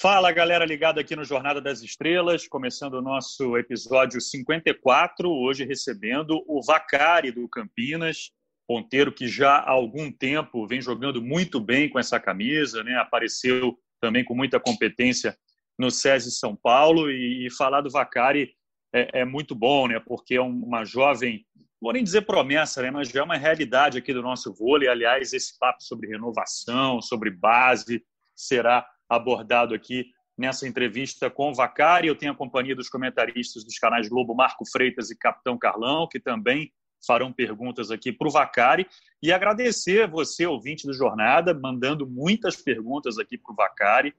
Fala, galera ligada aqui no Jornada das Estrelas, começando o nosso episódio 54, hoje recebendo o Vacari do Campinas, ponteiro que já há algum tempo vem jogando muito bem com essa camisa, né? apareceu também com muita competência no SESI São Paulo, e, e falar do Vacari é, é, muito bom, né? porque é uma jovem, vou nem dizer promessa, né? mas já é uma realidade aqui do nosso vôlei, aliás, esse papo sobre renovação, sobre base, será abordado aqui nessa entrevista com o Vacari. Eu tenho a companhia dos comentaristas dos canais Globo, Marco Freitas e Capitão Carlão, que também farão perguntas aqui para o Vacari. E agradecer você, ouvinte do Jornada, mandando muitas perguntas aqui para o Vacari.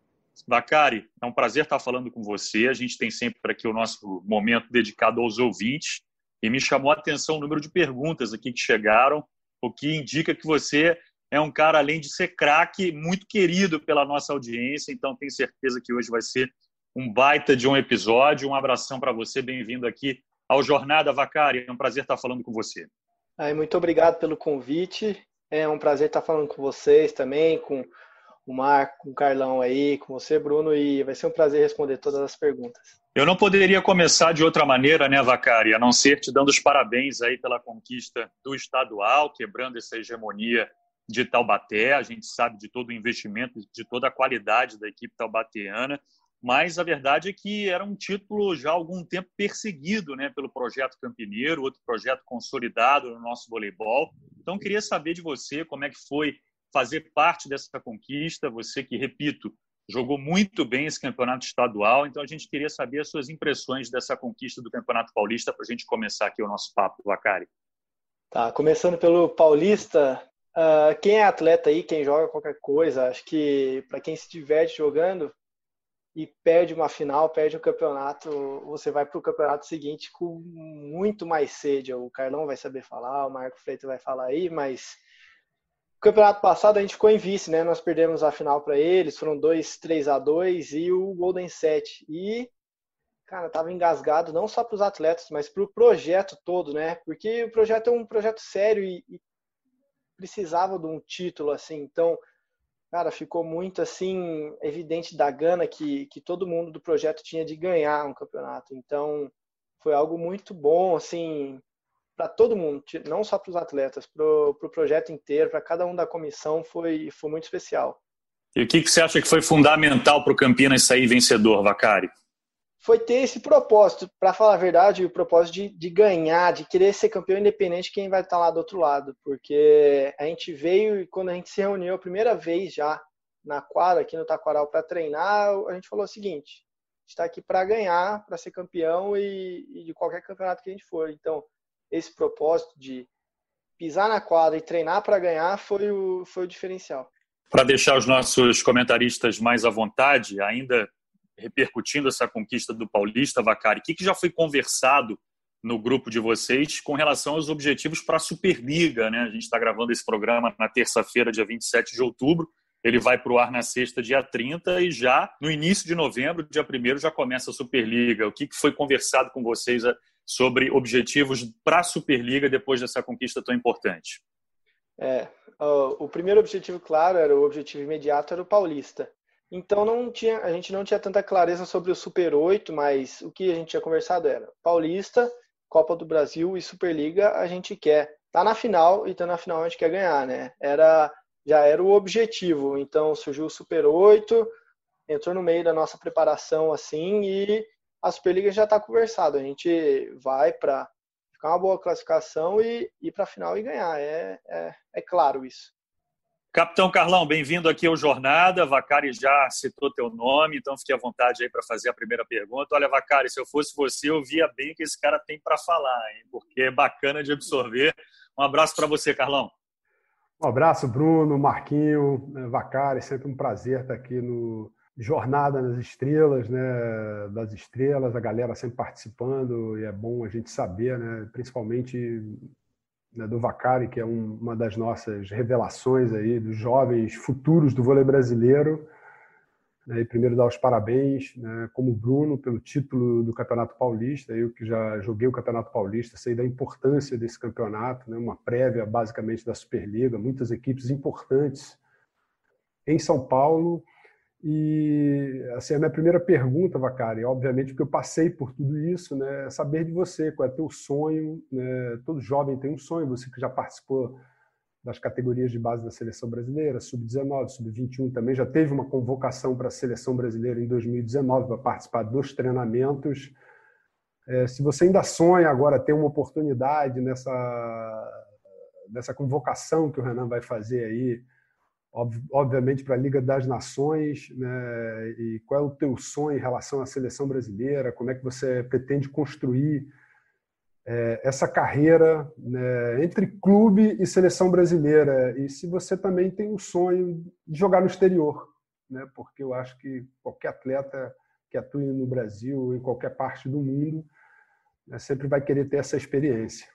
Vacari, é um prazer estar falando com você. A gente tem sempre aqui o nosso momento dedicado aos ouvintes. E me chamou a atenção o número de perguntas aqui que chegaram, o que indica que você é um cara, além de ser craque, muito querido pela nossa audiência. Então, tenho certeza que hoje vai ser um baita de um episódio. Um abração para você, bem-vindo aqui ao Jornada Vacari. É um prazer estar falando com você. Ai, muito obrigado pelo convite. É um prazer estar falando com vocês também, com o Marco, com o Carlão aí, com você, Bruno, e vai ser um prazer responder todas as perguntas. Eu não poderia começar de outra maneira, né, Vacari, a não ser te dando os parabéns aí pela conquista do estadual, quebrando essa hegemonia de Taubaté, a gente sabe de todo o investimento, de toda a qualidade da equipe taubateana, mas a verdade é que era um título já há algum tempo perseguido né, pelo projeto Campineiro, outro projeto consolidado no nosso voleibol. Então, queria saber de você como é que foi fazer parte dessa conquista, você que, repito, jogou muito bem esse campeonato estadual, então a gente queria saber as suas impressões dessa conquista do Campeonato Paulista para a gente começar aqui o nosso papo, Vacari. Tá, começando pelo Paulista, Uh, quem é atleta aí, quem joga qualquer coisa, acho que para quem se diverte jogando e perde uma final, perde o campeonato, você vai para o campeonato seguinte com muito mais sede. O Carlão vai saber falar, o Marco Freitas vai falar aí, mas o campeonato passado a gente ficou em vice, né? Nós perdemos a final para eles, foram dois 3 a 2 e o Golden 7. E cara, tava engasgado não só para os atletas, mas para o projeto todo, né? Porque o projeto é um projeto sério e, e precisava de um título assim. Então, cara, ficou muito assim evidente da gana que, que todo mundo do projeto tinha de ganhar um campeonato. Então, foi algo muito bom assim para todo mundo, não só para os atletas, para o pro projeto inteiro, para cada um da comissão foi foi muito especial. E o que, que você acha que foi fundamental para o Campinas sair vencedor, Vacari? Foi ter esse propósito, para falar a verdade, o propósito de, de, ganhar, de querer ser campeão independente quem vai estar lá do outro lado, porque a gente veio e quando a gente se reuniu a primeira vez já na quadra aqui no Taquaral para treinar, a gente falou o seguinte: está aqui para ganhar, para ser campeão e, e, de qualquer campeonato que a gente for. Então, esse propósito de pisar na quadra e treinar para ganhar foi o, foi o diferencial. Para deixar os nossos comentaristas mais à vontade, ainda repercutindo essa conquista do Paulista, Vacari, o que, que já foi conversado no grupo de vocês com relação aos objetivos para a Superliga? Né? A gente está gravando esse programa na terça-feira, dia 27 de outubro. Ele vai para o ar na sexta, dia 30, e já no início de novembro, dia 1 já começa a Superliga. O que, que foi conversado com vocês eh, sobre objetivos para a Superliga depois dessa conquista tão importante? É, o primeiro objetivo, claro, era o objetivo imediato, era o Paulista. Então não tinha, a gente não tinha tanta clareza sobre o Super 8, mas o que a gente tinha conversado era Paulista, Copa do Brasil e Superliga a gente quer. Tá na final e tá na final a gente quer ganhar, né? Era já era o objetivo. Então surgiu o Super 8, entrou no meio da nossa preparação assim e a Superliga já está conversado. A gente vai para ficar uma boa classificação e ir para a final e ganhar. É, é, é claro isso. Capitão Carlão, bem-vindo aqui ao Jornada. Vacari já citou teu nome, então fique à vontade aí para fazer a primeira pergunta. Olha, Vacari, se eu fosse você, eu via bem o que esse cara tem para falar, hein? porque é bacana de absorver. Um abraço para você, Carlão. Um abraço, Bruno, Marquinho, né, Vacari, sempre um prazer estar aqui no Jornada nas Estrelas, né, das Estrelas, a galera sempre participando, e é bom a gente saber, né, principalmente né, do Vacari, que é um, uma das nossas revelações aí dos jovens futuros do vôlei brasileiro. Né, e primeiro dar os parabéns, né, como Bruno, pelo título do Campeonato Paulista. Eu que já joguei o Campeonato Paulista, sei da importância desse campeonato, né, uma prévia basicamente da Superliga, muitas equipes importantes em São Paulo E assim, a minha primeira pergunta, Vacari, obviamente, porque eu passei por tudo isso, né, é saber de você, qual é teu sonho. Né? Todo jovem tem um sonho, você que já participou das categorias de base da seleção brasileira, sub-19, sub-21 também já teve uma convocação para a seleção brasileira em 2019 para participar dos treinamentos. É, se você ainda sonha agora ter uma oportunidade nessa, nessa convocação que o Renan vai fazer aí, obviamente para a Liga das Nações, né? e qual é o teu sonho em relação à seleção brasileira, como é que você pretende construir é, essa carreira né, entre clube e seleção brasileira, e se você também tem um sonho de jogar no exterior, né? porque eu acho que qualquer atleta que atue no Brasil, em qualquer parte do mundo, né, sempre vai querer ter essa experiência.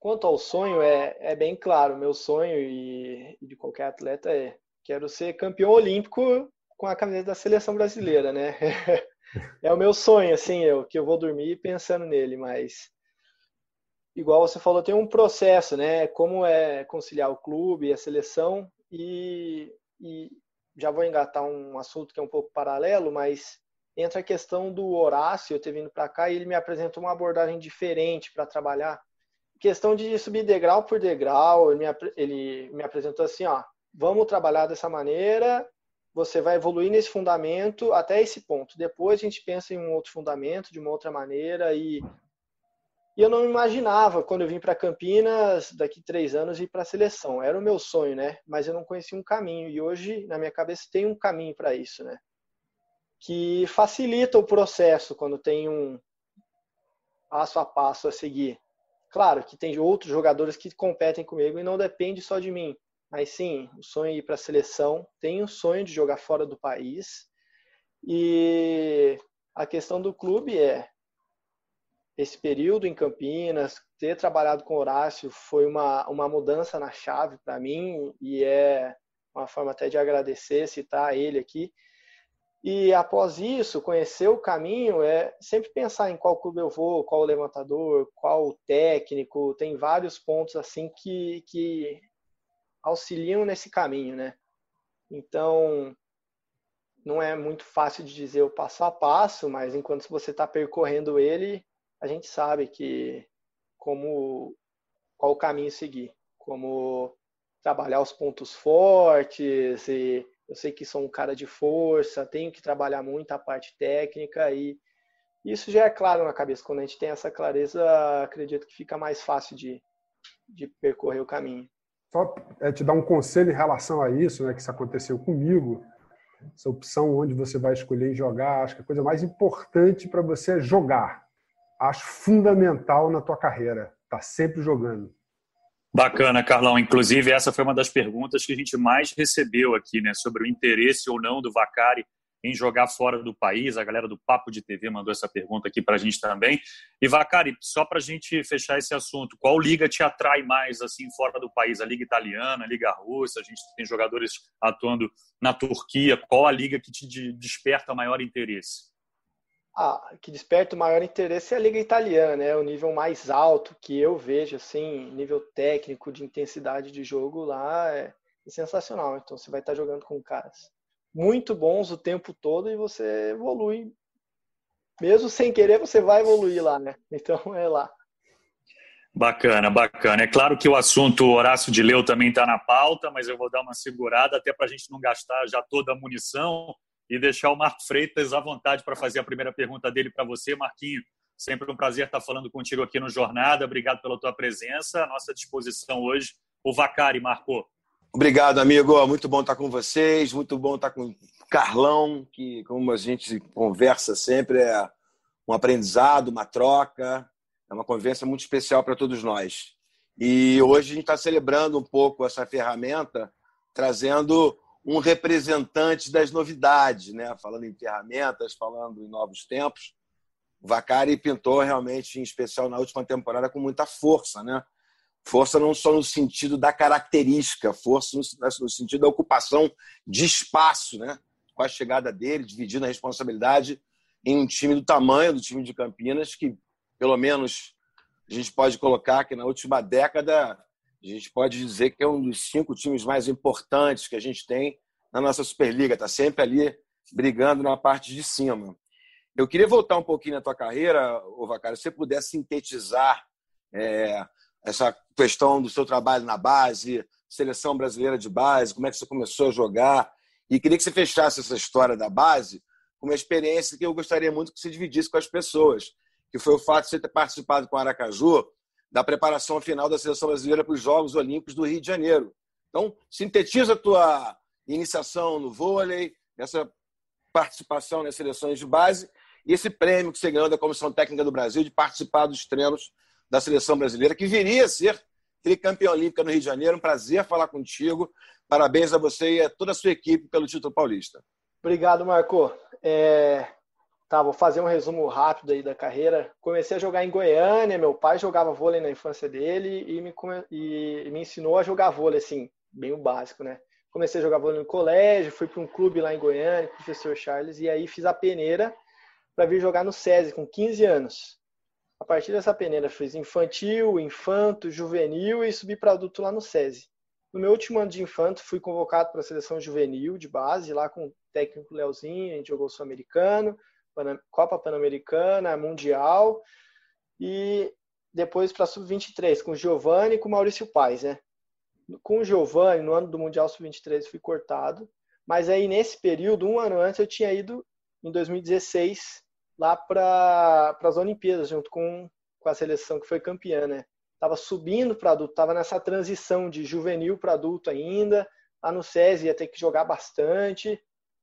Quanto ao sonho, é, é bem claro. Meu sonho e, e de qualquer atleta é quero ser campeão olímpico com a camiseta da seleção brasileira, né? é o meu sonho, assim, eu que eu vou dormir pensando nele, mas igual você falou, tem um processo, né? Como é conciliar o clube e a seleção e, e já vou engatar um assunto que é um pouco paralelo, mas entra a questão do Horácio eu ter vindo para cá e ele me apresentou uma abordagem diferente para trabalhar questão de subir degrau por degrau, ele me, ele me apresentou assim, ó, vamos trabalhar dessa maneira, você vai evoluir nesse fundamento até esse ponto. Depois a gente pensa em um outro fundamento, de uma outra maneira, e, e eu não imaginava, quando eu vim para Campinas, daqui três anos, ir para a seleção. Era o meu sonho, né? Mas eu não conhecia um caminho, e hoje, na minha cabeça, tem um caminho para isso, né? Que facilita o processo quando tem um passo a passo a seguir. Claro que tem outros jogadores que competem comigo e não depende só de mim. Mas sim, o sonho é ir para a seleção, tenho o sonho de jogar fora do país. E a questão do clube é esse período em Campinas, ter trabalhado com Horácio foi uma, uma mudança na chave para mim e é uma forma até de agradecer, citar ele aqui. E após isso, conhecer o caminho é sempre pensar em qual clube eu vou, qual levantador, qual técnico. Tem vários pontos assim que, que auxiliam nesse caminho, né? Então, não é muito fácil de dizer o passo a passo, mas enquanto você está percorrendo ele, a gente sabe que como qual o caminho seguir, como trabalhar os pontos fortes e eu sei que sou um cara de força, tenho que trabalhar muito a parte técnica e isso já é claro na cabeça. Quando a gente tem essa clareza, acredito que fica mais fácil de, de percorrer o caminho. Só é, te dar um conselho em relação a isso, né, que isso aconteceu comigo, essa opção onde você vai escolher jogar, acho que a coisa mais importante para você é jogar. Acho fundamental na tua carreira, tá sempre jogando. Bacana, Carlão. Inclusive, essa foi uma das perguntas que a gente mais recebeu aqui, né? Sobre o interesse ou não do Vacari em jogar fora do país. A galera do Papo de TV mandou essa pergunta aqui para a gente também. E, Vacari, só para a gente fechar esse assunto, qual liga te atrai mais, assim, fora do país? A Liga Italiana, a Liga Russa? A gente tem jogadores atuando na Turquia. Qual a liga que te desperta maior interesse? Que desperta o maior interesse é a Liga Italiana, né? O nível mais alto que eu vejo, assim, nível técnico, de intensidade de jogo lá é, sensacional. Então você vai estar jogando com caras muito bons o tempo todo e você evolui. Mesmo sem querer, você vai evoluir lá, né? Então é lá. Bacana, bacana. É claro que o assunto Horácio de Leu também está na pauta, mas eu vou dar uma segurada até para a gente não gastar já toda a munição e deixar o Marco Freitas à vontade para fazer a primeira pergunta dele para você, Marquinho. Sempre um prazer estar falando contigo aqui no Jornada. Obrigado pela tua presença. À nossa disposição hoje, o Vacari, Marco. Obrigado, amigo. Muito bom estar com vocês. Muito bom estar com o Carlão, que, como a gente conversa sempre, é um aprendizado, uma troca, é uma conversa muito especial para todos nós. E hoje a gente está celebrando um pouco essa ferramenta, trazendo um representante das novidades, né? falando em ferramentas, falando em novos tempos. O Vacari pintou realmente, em especial na última temporada, com muita força. Né? Força não só no sentido da característica, força no sentido da ocupação de espaço, né? com a chegada dele, dividindo a responsabilidade em um time do tamanho do time de Campinas, que pelo menos a gente pode colocar que na última década a gente pode dizer que é um dos cinco times mais importantes que a gente tem na nossa Superliga. Está sempre ali brigando na parte de cima. Eu queria voltar um pouquinho na tua carreira, Vacari, se você puder sintetizar é, essa questão do seu trabalho na base, seleção brasileira de base, como é que você começou a jogar. E queria que você fechasse essa história da base com uma experiência que eu gostaria muito que você dividisse com as pessoas, que foi o fato de você ter participado com o Aracaju da preparação final da seleção brasileira para os Jogos Olímpicos do Rio de Janeiro. Então, sintetiza a tua iniciação no vôlei, essa participação nas seleções de base e esse prêmio que você ganhou da Comissão Técnica do Brasil de participar dos treinos da seleção brasileira, que viria a ser tricampeã olímpica no Rio de Janeiro. Um prazer falar contigo. Parabéns a você e a toda a sua equipe pelo título paulista. Obrigado, Marco. É... Tá, vou fazer um resumo rápido aí da carreira. Comecei a jogar em Goiânia, meu pai jogava vôlei na infância dele e me, e me ensinou a jogar vôlei, assim, bem o básico, né? Comecei a jogar vôlei no colégio, fui para um clube lá em Goiânia, professor Charles, e aí fiz a peneira para vir jogar no SESI com 15 anos. A partir dessa peneira fiz infantil, infanto, juvenil e subi para adulto lá no SESI. No meu último ano de infanto, fui convocado para a seleção juvenil de base, lá com o técnico Leozinho, a gente jogou Sul-Americano, Copa Pan-Americana, Mundial, e depois para Sub-23, com o Giovanni e com o Maurício Paes, né? Com o Giovanni, no ano do Mundial Sub-23, fui cortado, mas aí nesse período, um ano antes, eu tinha ido, em 2016, lá para as Olimpíadas, junto com, com a seleção que foi campeã, né? Tava subindo para adulto, tava nessa transição de juvenil para adulto ainda. Lá no SESI ia ter que jogar bastante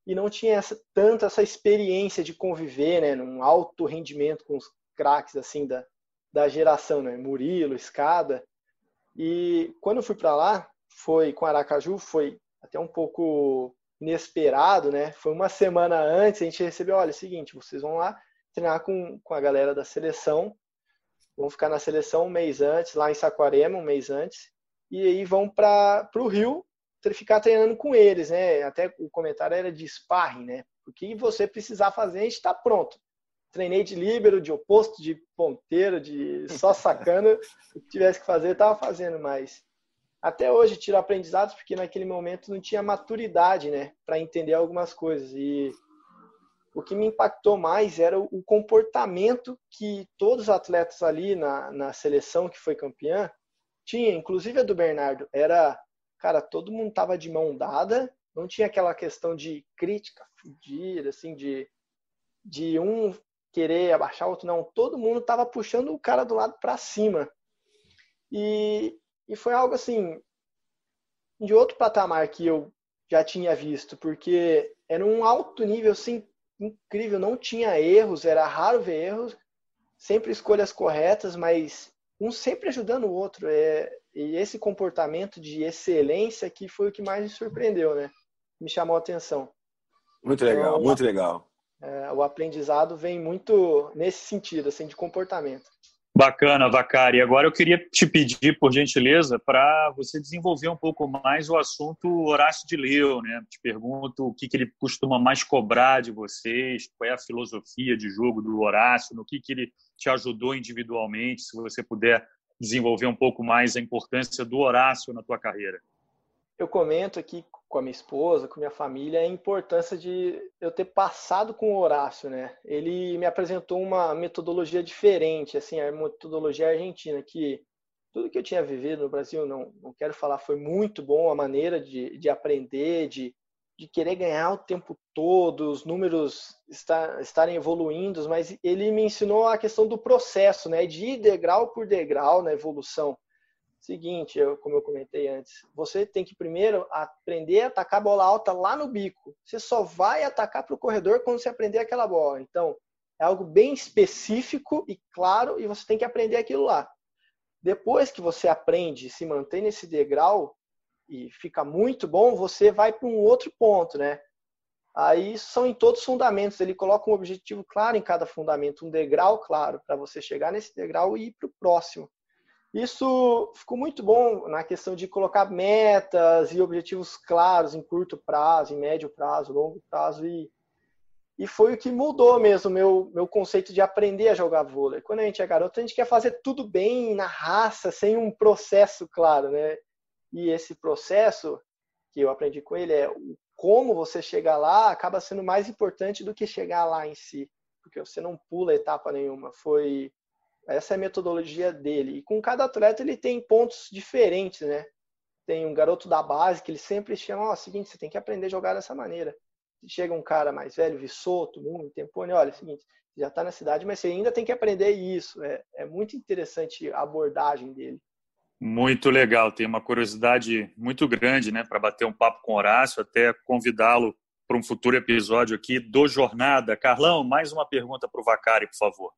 e não tinha essa, tanto essa experiência de conviver, né, num alto rendimento com os craques assim da, da geração, né, Murilo, Escada. E quando eu fui para lá, foi com Aracaju, foi até um pouco inesperado, né? Foi uma semana antes, a gente recebeu, olha, é o seguinte, vocês vão lá treinar com, com a galera da seleção. Vão ficar na seleção um mês antes, lá em Saquarema, um mês antes. E aí vão para o Rio ficar treinando com eles, né? Até o comentário era de sparring, né? O que você precisar fazer, a gente está pronto. Treinei de líbero, de oposto, de ponteiro, de só sacando. o que tivesse que fazer, estava fazendo, mas até hoje tiro aprendizados porque naquele momento não tinha maturidade, né, para entender algumas coisas. E o que me impactou mais era o comportamento que todos os atletas ali na, na seleção que foi campeã tinha, inclusive a do Bernardo, era, cara, todo mundo tava de mão dada, não tinha aquela questão de crítica, fugir, assim, de, de um querer abaixar o outro, não, todo mundo tava puxando o cara do lado para cima. E, e foi algo assim, de outro patamar que eu já tinha visto, porque era um alto nível, assim, incrível, não tinha erros, era raro ver erros, sempre escolhas corretas, mas um sempre ajudando o outro. É, e esse comportamento de excelência que foi o que mais me surpreendeu, né? Me chamou a atenção. Muito legal, então, muito legal. É, o aprendizado vem muito nesse sentido, assim, de comportamento. Bacana, Vacari. Agora eu queria te pedir, por gentileza, para você desenvolver um pouco mais o assunto Horácio de Leu. Né? Te pergunto o que, que ele costuma mais cobrar de vocês, qual é a filosofia de jogo do Horácio, no que, que ele te ajudou individualmente, se você puder desenvolver um pouco mais a importância do Horácio na tua carreira eu comento aqui com a minha esposa, com minha família, a importância de eu ter passado com o Horácio, né? Ele me apresentou uma metodologia diferente, assim, a metodologia argentina, que tudo que eu tinha vivido no Brasil, não, não quero falar, foi muito bom a maneira de, de aprender, de, de querer ganhar o tempo todo, os números estar, estarem evoluindo, mas ele me ensinou a questão do processo, né? De ir degrau por degrau na evolução. Seguinte, eu, como eu comentei antes, você tem que primeiro aprender a atacar a bola alta lá no bico. Você só vai atacar para o corredor quando você aprender aquela bola. Então, é algo bem específico e claro, e você tem que aprender aquilo lá. Depois que você aprende, se mantém nesse degrau e fica muito bom, você vai para um outro ponto, né? Aí são em todos os fundamentos. Ele coloca um objetivo claro em cada fundamento, um degrau claro para você chegar nesse degrau e ir para o próximo. Isso ficou muito bom na questão de colocar metas e objetivos claros em curto prazo, em médio prazo, longo prazo e e foi o que mudou mesmo meu meu conceito de aprender a jogar vôlei. Quando a gente é garoto, a gente quer fazer tudo bem na raça, sem um processo claro, né? E esse processo que eu aprendi com ele é como você chegar lá acaba sendo mais importante do que chegar lá em si, porque você não pula etapa nenhuma. Foi essa é a metodologia dele. E com cada atleta ele tem pontos diferentes, né? Tem um garoto da base que ele sempre chama, ó, oh, seguinte, você tem que aprender a jogar dessa maneira. Chega um cara mais velho, Vissoto, muito Tempone, olha, é seguinte, já está na cidade, mas você ainda tem que aprender isso. É, é muito interessante a abordagem dele. Muito legal, tem uma curiosidade muito grande, né, para bater um papo com o Horácio, até convidá-lo para um futuro episódio aqui do Jornada. Carlão, mais uma pergunta para o Vacari, por favor.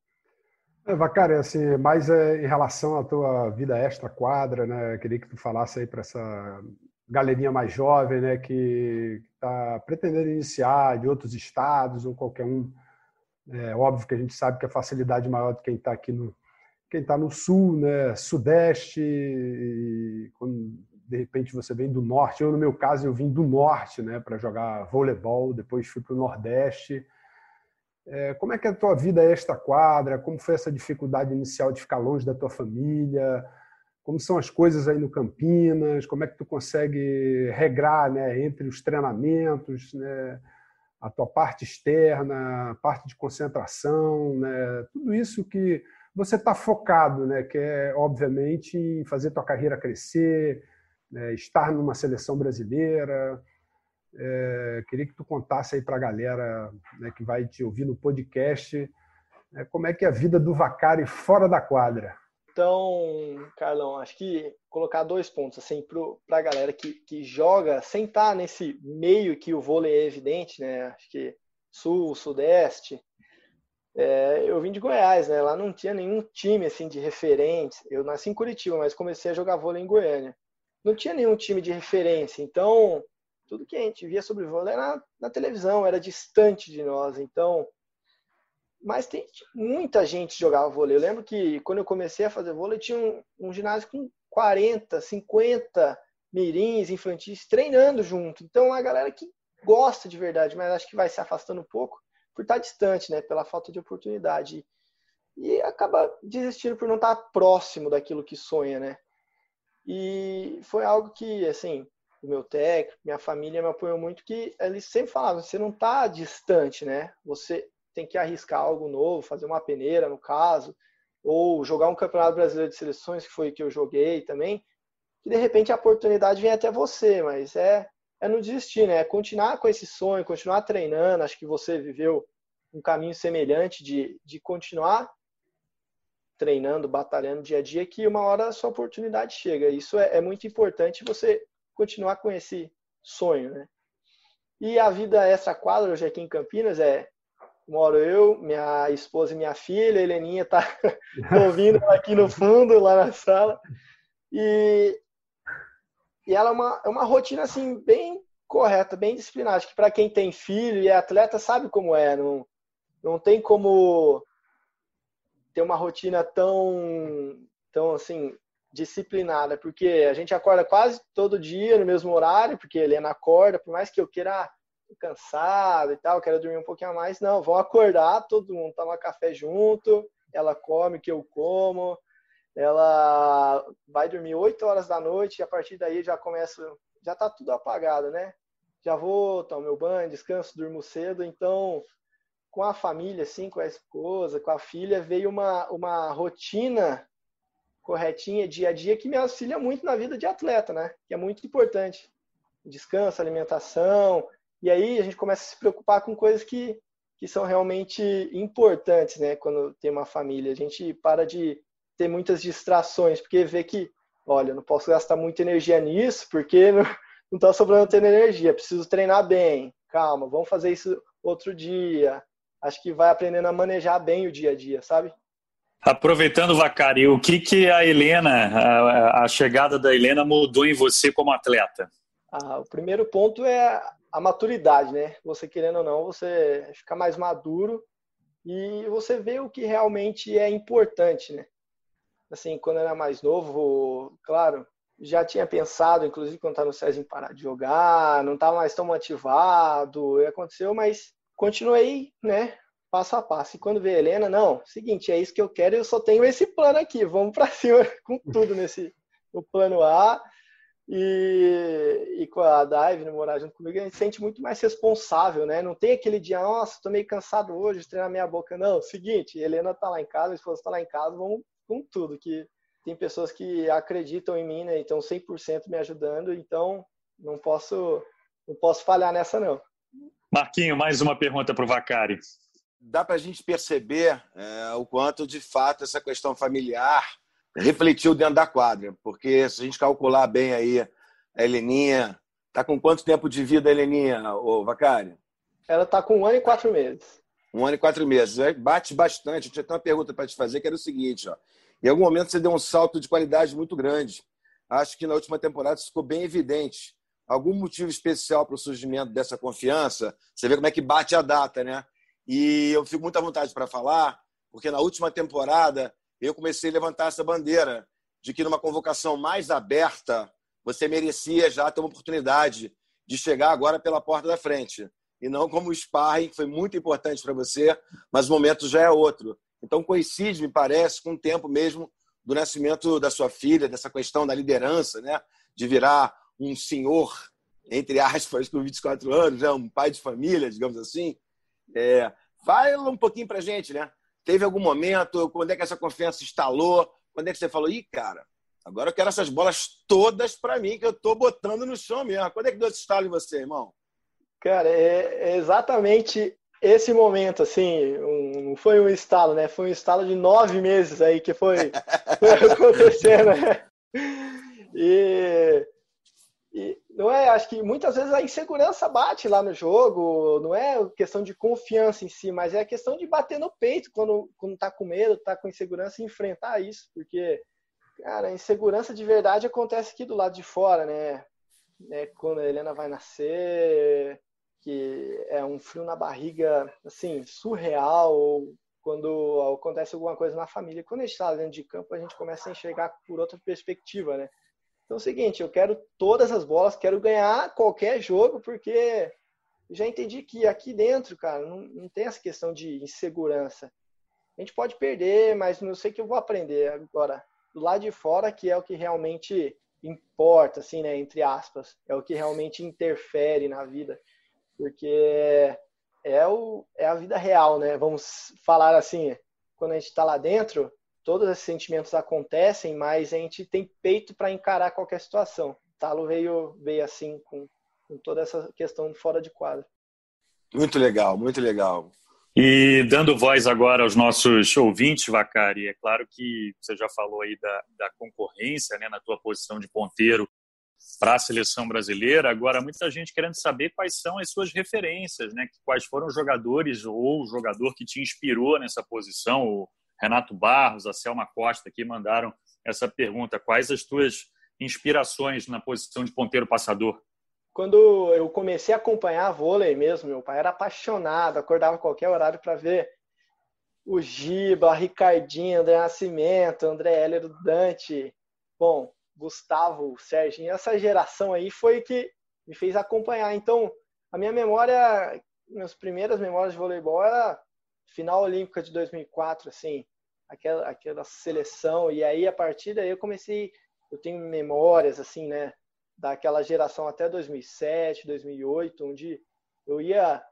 É, Vacari, assim, mais é, em relação à tua vida extra quadra, né, queria que tu falasse aí para essa galerinha mais jovem, né, que está pretendendo iniciar de outros estados ou qualquer um. É óbvio que a gente sabe que a facilidade maior de quem está aqui no, quem está no sul, né, sudeste, quando de repente você vem do norte. Eu, no meu caso, eu vim do norte né, para jogar voleibol, depois fui para o nordeste. É, como é que é a tua vida esta quadra? Como foi essa dificuldade inicial de ficar longe da tua família? Como são as coisas aí no Campinas? Como é que tu consegue regrar né, entre os treinamentos, né, a tua parte externa, a parte de concentração, né, tudo isso que você está focado, né? Que é obviamente fazer tua carreira crescer, né, estar numa seleção brasileira. É, queria que tu contasse aí para a galera né, que vai te ouvir no podcast né, como é que é a vida do Vacari fora da quadra. Então, Carlão, acho que colocar dois pontos assim para a galera que, que joga sem estar tá nesse meio que o vôlei é evidente, né? Acho que sul, sudeste, é, eu vim de Goiás, né? Lá não tinha nenhum time assim de referência. Eu nasci em Curitiba, mas comecei a jogar vôlei em Goiânia. Não tinha nenhum time de referência. Então, tudo que a gente via sobre vôlei era na, televisão, era distante de nós. Então, mas tem muita gente jogava vôlei. Eu lembro que quando eu comecei a fazer vôlei, tinha um, um ginásio com 40, 50 mirins infantis treinando junto. Então, a galera que gosta de verdade, mas acho que vai se afastando um pouco por estar distante, né, pela falta de oportunidade. E acaba desistindo por não estar próximo daquilo que sonha, né? E foi algo que, assim, o meu técnico, minha família me apoiou muito, que eles sempre falavam, você não está distante, né? Você tem que arriscar algo novo, fazer uma peneira, no caso, ou jogar um campeonato brasileiro de seleções, que foi o que eu joguei também, que de repente a oportunidade vem até você, mas é é não desistir, né? É continuar com esse sonho, continuar treinando. Acho que você viveu um caminho semelhante de, de continuar treinando, batalhando dia a dia, que uma hora a sua oportunidade chega. Isso é, é muito importante você continuar com esse sonho, né? E a vida extra quadra hoje aqui em Campinas é moro eu, minha esposa e minha filha, a Heleninha tá ouvindo aqui no fundo, lá na sala. E e ela é uma, é uma rotina assim bem correta, bem disciplinada. Acho que para quem tem filho e é atleta sabe como é. Não, não tem como ter uma rotina tão, tão assim disciplinada, porque a gente acorda quase todo dia no mesmo horário, porque a Helena acorda, por mais que eu queira cansado e tal, quero dormir um pouquinho a mais, não, vão acordar, todo mundo toma café junto, ela come o que eu como, ela vai dormir 8 horas da noite e a partir daí já começa, já tá tudo apagado, né? Já vou tomar meu banho, descanso, durmo cedo, então com a família, assim, com a esposa, com a filha, veio uma, uma rotina corretinha, dia a dia, que me auxilia muito na vida de atleta, né? Que é muito importante. Descanso, alimentação, e aí a gente começa a se preocupar com coisas que, que são realmente importantes, né? Quando tem uma família. A gente para de ter muitas distrações, porque vê que, olha, não posso gastar muita energia nisso, porque não, não tá sobrando tendo energia, preciso treinar bem. Calma, vamos fazer isso outro dia. Acho que vai aprendendo a manejar bem o dia a dia, sabe? Aproveitando, Vacari, o que, que a Helena, a, a chegada da Helena mudou em você como atleta? Ah, o primeiro ponto é a maturidade, né? Você querendo ou não, você fica mais maduro e você vê o que realmente é importante, né? Assim, quando eu era mais novo, claro, já tinha pensado, inclusive quando estava no SESI, em parar de jogar, não estava mais tão motivado, e aconteceu, mas continuei, né, passo a passo. E quando veio a Helena, não, seguinte, é isso que eu quero, eu só tenho esse plano aqui, vamos para cima com tudo nesse no plano A. E, e com a Dive, né, morar junto comigo, a gente se sente muito mais responsável, né? Não tem aquele dia, nossa, tô meio cansado hoje de treinar minha boca. Não, seguinte, Helena tá lá em casa, a esposa tá lá em casa, vamos com tudo. Que tem pessoas que acreditam em mim, né? Então, 100% me ajudando, então não posso, não posso falhar nessa, não. Marquinho, mais uma pergunta para o Vacari. Dá para a gente perceber é, o quanto, de fato, essa questão familiar refletiu dentro da quadra, porque se a gente calcular bem aí, a Heleninha está com quanto tempo de vida, a Heleninha, ô Vacari? Ela está com um ano e quatro meses. Um ano e quatro meses. Bate bastante. Eu tinha uma pergunta para te fazer, que era o seguinte, ó. Em algum momento você deu um salto de qualidade muito grande. Acho que na última temporada isso ficou bem evidente. Algum motivo especial para o surgimento dessa confiança? Você vê como é que bate a data, né? E eu fico muito à vontade para falar, porque na última temporada eu comecei a levantar essa bandeira de que numa convocação mais aberta você merecia já ter uma oportunidade de chegar agora pela porta da frente e não como o sparring, que foi muito importante para você, mas o momento já é outro. Então coincide, me parece, com o tempo mesmo do nascimento da sua filha, dessa questão da liderança, né? de virar um senhor, entre aspas, com 24 anos, né? um pai de família, digamos assim. É... Fala um pouquinho para gente, né? Teve algum momento, quando é que essa confiança instalou? Quando é que você falou, ih, cara, agora eu quero essas bolas todas para mim, que eu tô botando no chão mesmo. Quando é que deu esse estalo em você, irmão? Cara, é, é exatamente esse momento, assim, um, foi um estalo, né? Foi um estalo de nove meses aí que foi, foi acontecendo, né? E, e não é, acho que muitas vezes a insegurança bate lá no jogo, não é questão de confiança em si, mas é a questão de bater no peito quando, quando tá com medo, tá com insegurança e enfrentar isso, porque, cara, a insegurança de verdade acontece aqui do lado de fora, né? É quando a Helena vai nascer, que é um frio na barriga, assim, surreal, ou quando acontece alguma coisa na família. Quando a gente está dentro de campo, a gente começa a enxergar por outra perspectiva, né? Então é o seguinte, eu quero todas as bolas, quero ganhar qualquer jogo, porque já entendi que aqui dentro, cara, não, não tem essa questão de insegurança. A gente pode perder, mas não sei que eu vou aprender agora. Do lado de fora, que é o que realmente importa, assim, né, entre aspas, é o que realmente interfere na vida, porque é, o, é a vida real, né? Vamos falar assim, quando a gente está lá dentro, todos esses sentimentos acontecem, mas a gente tem peito para encarar qualquer situação. Talo veio, veio assim, com, com toda essa questão fora de quadro. Muito legal, muito legal. E dando voz agora aos nossos ouvintes, Vacari, é claro que você já falou aí da, da concorrência né, na tua posição de ponteiro para a seleção brasileira. Agora, muita gente querendo saber quais são as suas referências, né? quais foram os jogadores ou o jogador que te inspirou nessa posição, Renato Barros, a Selma Costa aqui mandaram essa pergunta. Quais as tuas inspirações na posição de ponteiro passador? Quando eu comecei a acompanhar vôlei mesmo, meu pai era apaixonado, acordava qualquer horário para ver o Giba, Ricardinho, André Nascimento, André Heller, Dante, bom, Gustavo, Serginho, essa geração aí foi que me fez acompanhar. Então, a minha memória, minhas primeiras memórias de voleibol era final olímpica de 2004, assim, aquela, aquela seleção. E aí, a partir daí, eu comecei. Eu tenho memórias, assim, né? Daquela geração até 2007, 2008, onde eu ia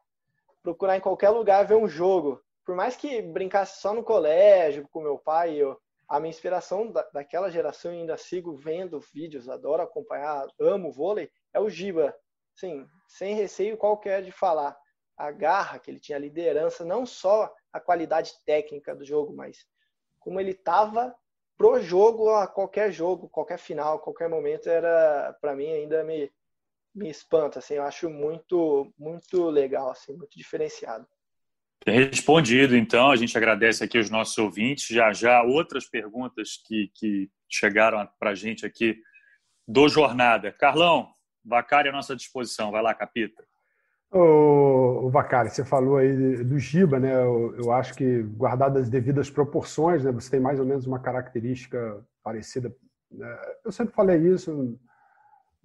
procurar em qualquer lugar ver um jogo. Por mais que brincasse só no colégio, com meu pai, eu, a minha inspiração da, daquela geração, e ainda sigo vendo vídeos, adoro acompanhar, amo vôlei, é o Giba. Sim, sem receio qualquer de falar a garra que ele tinha, a liderança, não só a qualidade técnica do jogo, mas como ele estava pro jogo, a qualquer jogo, qualquer final, qualquer momento, era para mim ainda me, me espanta, assim, eu acho muito muito legal, assim, muito diferenciado. Respondido, então, a gente agradece aqui os nossos ouvintes. Já já outras perguntas que, que chegaram para a gente aqui do Jornada. Carlão, Vacari à nossa disposição. Vai lá, Capita. O, Vacari, você falou aí do Giba, né? Eu, eu, acho que, guardadas as devidas proporções, né? Você tem mais ou menos uma característica parecida. Né? Eu sempre falei isso,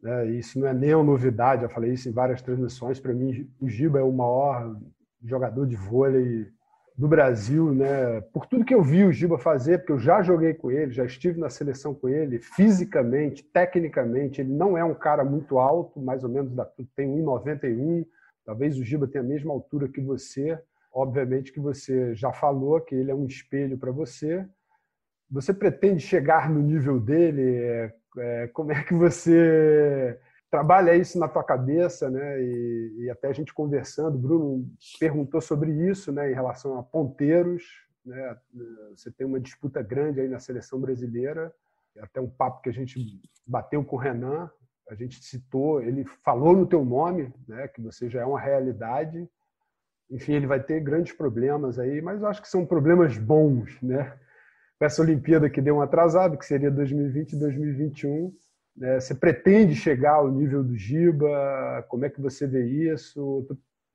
né? isso não é nenhuma novidade, eu falei isso em várias transmissões. Para mim, o Giba é o maior jogador de vôlei do Brasil, né? Por tudo que eu vi o Giba fazer, porque eu já joguei com ele, já estive na seleção com ele, fisicamente, tecnicamente, ele não é um cara muito alto, mais ou menos da, tem 1,91. Talvez o Giba tenha a mesma altura que você. Obviamente que você já falou que ele é um espelho para você. Você pretende chegar no nível dele? É, é, como é que você trabalha isso na tua cabeça, né? E, e, até a gente conversando, Bruno perguntou sobre isso, né? Em relação a ponteiros, né? Você tem uma disputa grande aí na seleção brasileira, até um papo que a gente bateu com o Renan, a gente citou, ele falou no teu nome, né? Que você já é uma realidade. Enfim, ele vai ter grandes problemas aí, mas eu acho que são problemas bons, né? Essa Olimpíada que deu um atrasado, que seria 2020 e 2021 né? Você pretende chegar ao nível do Giba? Como é que você vê isso?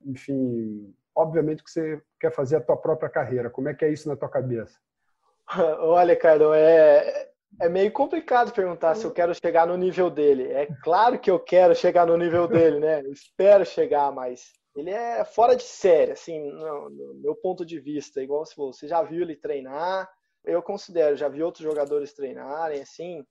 Enfim, obviamente que você quer fazer a tua própria carreira. Como é que é isso na tua cabeça? Olha, Carlão, é, é meio complicado perguntar se eu quero chegar no nível dele. É claro que eu quero chegar no nível dele, né? Eu espero chegar, mas ele é fora de série, assim, no, no meu ponto de vista. Igual se você já viu ele treinar, eu considero, já vi outros jogadores treinarem, assim,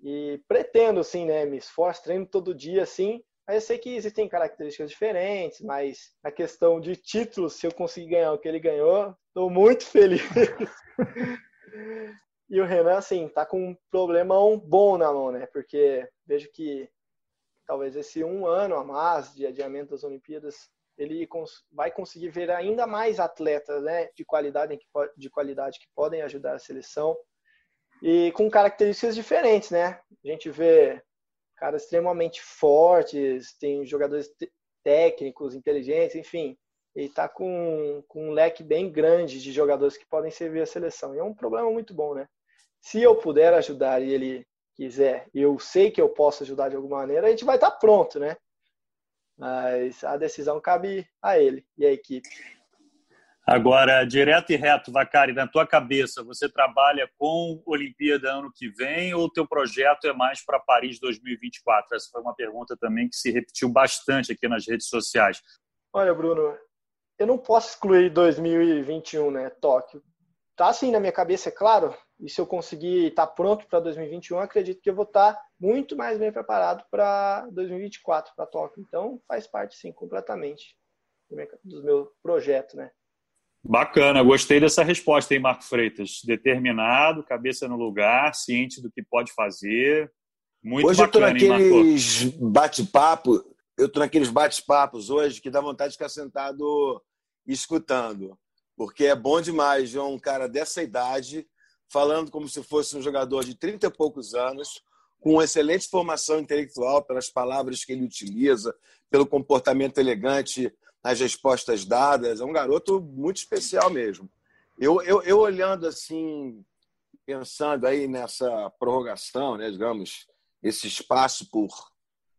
e pretendo, assim, né, me esforço, treino todo dia, assim, mas eu sei que existem características diferentes, mas a questão de títulos, se eu conseguir ganhar o que ele ganhou, estou muito feliz. e o Renan, assim, tá com um problemão bom na mão, né? Porque vejo que talvez esse um ano a mais de adiamento das Olimpíadas, ele vai conseguir ver ainda mais atletas, né, de qualidade, de qualidade que podem ajudar a seleção e com características diferentes, né? A gente vê caras extremamente fortes, tem jogadores técnicos, inteligentes, enfim. Ele está com, com um leque bem grande de jogadores que podem servir a seleção. E é um problema muito bom, né? Se eu puder ajudar e ele quiser, e eu sei que eu posso ajudar de alguma maneira, a gente vai estar tá pronto, né? Mas a decisão cabe a ele e a equipe. Agora, direto e reto, Vacari, na tua cabeça, você trabalha com Olimpíada ano que vem ou o teu projeto é mais para Paris 2024? Essa foi uma pergunta também que se repetiu bastante aqui nas redes sociais. Olha, Bruno, eu não posso excluir 2021, né, Tóquio. Tá assim na minha cabeça, é claro, e se eu conseguir estar tá pronto para 2021, acredito que eu vou estar tá muito mais bem preparado para 2024, para Tóquio. Então, faz parte, sim, completamente do meu projeto, né? Bacana, gostei dessa resposta, hein, Marco Freitas? Determinado, cabeça no lugar, ciente do que pode fazer. Muito hoje bacana, eu estou naqueles bate-papo, eu estou naqueles bate-papos hoje que dá vontade de ficar sentado escutando. Porque é bom demais ver um cara dessa idade falando como se fosse um jogador de 30 e poucos anos, com uma excelente formação intelectual pelas palavras que ele utiliza, pelo comportamento elegante nas respostas dadas. É um garoto muito especial mesmo. Eu, eu, eu olhando assim, pensando aí nessa prorrogação, né, digamos, esse espaço por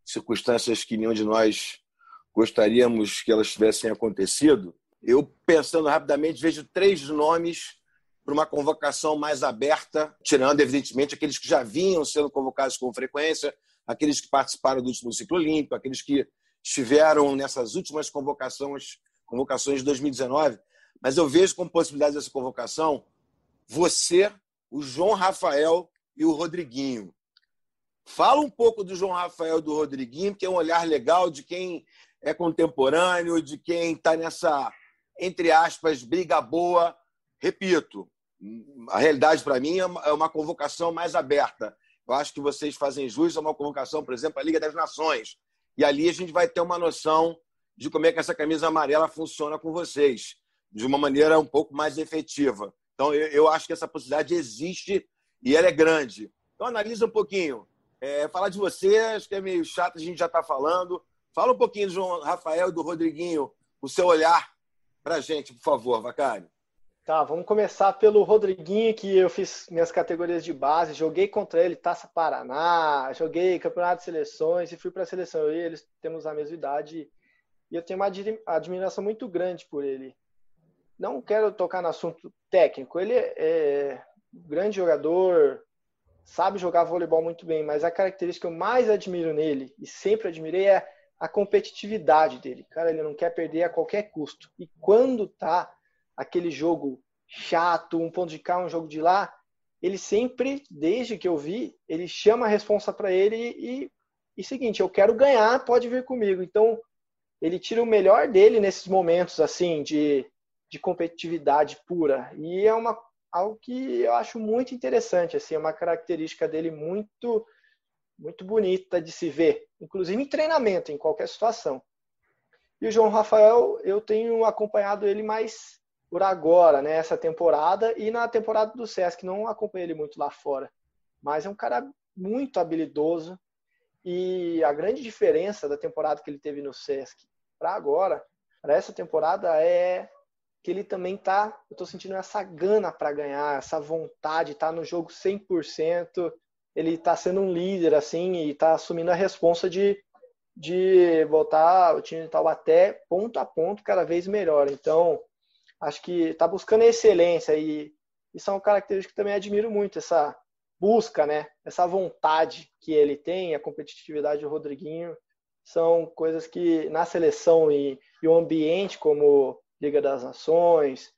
circunstâncias que nenhum de nós gostaríamos que elas tivessem acontecido, eu pensando rapidamente vejo três nomes para uma convocação mais aberta, tirando evidentemente aqueles que já vinham sendo convocados com frequência, aqueles que participaram do último ciclo olímpico, aqueles que estiveram nessas últimas convocações, convocações de 2019, mas eu vejo como possibilidade dessa convocação você, o João Rafael e o Rodriguinho. Fala um pouco do João Rafael e do Rodriguinho, que é um olhar legal de quem é contemporâneo, de quem está nessa, entre aspas, briga boa. Repito, a realidade para mim é uma é convocação mais aberta. Eu acho que vocês fazem jus a uma convocação, por exemplo, a Liga das Nações, e ali a gente vai ter uma noção de como é que essa camisa amarela funciona com vocês, de uma maneira um pouco mais efetiva. Então, eu, eu acho que essa possibilidade existe e ela é grande. Então, analisa um pouquinho. É, falar de vocês, que é meio chato, a gente já está falando. Fala um pouquinho do João Rafael e do Rodriguinho, o seu olhar para a gente, por favor, Vacari. Tá, vamos começar pelo Rodriguinho, que eu fiz minhas categorias de base, joguei contra ele Taça Paraná, joguei Campeonato de Seleções e fui para a seleção. Eu e eles temos a mesma idade e eu tenho uma admiração muito grande por ele. Não quero tocar no assunto técnico, ele é um grande jogador, sabe jogar voleibol muito bem, mas a característica que eu mais admiro nele e sempre admirei é a competitividade dele. Cara, ele não quer perder a qualquer custo. E quando tá aquele jogo chato, um ponto de cá, um jogo de lá, ele sempre, desde que eu vi, ele chama a responsa para ele e, e seguinte, eu quero ganhar, pode vir comigo. Então, ele tira o melhor dele nesses momentos assim de, de competitividade pura. E é uma algo que eu acho muito interessante, assim, é uma característica dele muito muito bonita de se ver, inclusive em treinamento, em qualquer situação. E o João Rafael, eu tenho acompanhado ele mais por agora, né, essa temporada e na temporada do Sesc, não acompanhei ele muito lá fora, mas é um cara muito habilidoso. E a grande diferença da temporada que ele teve no Sesc para agora, para essa temporada é que ele também tá, eu tô sentindo essa gana para ganhar, essa vontade, tá no jogo 100%, ele tá sendo um líder assim e tá assumindo a responsa de de botar o time de Taubaté ponto a ponto cada vez melhor. Então, acho que tá buscando excelência e isso é que também admiro muito, essa busca, né? Essa vontade que ele tem, a competitividade do Rodriguinho, são coisas que na seleção e, e o ambiente como Liga das Nações,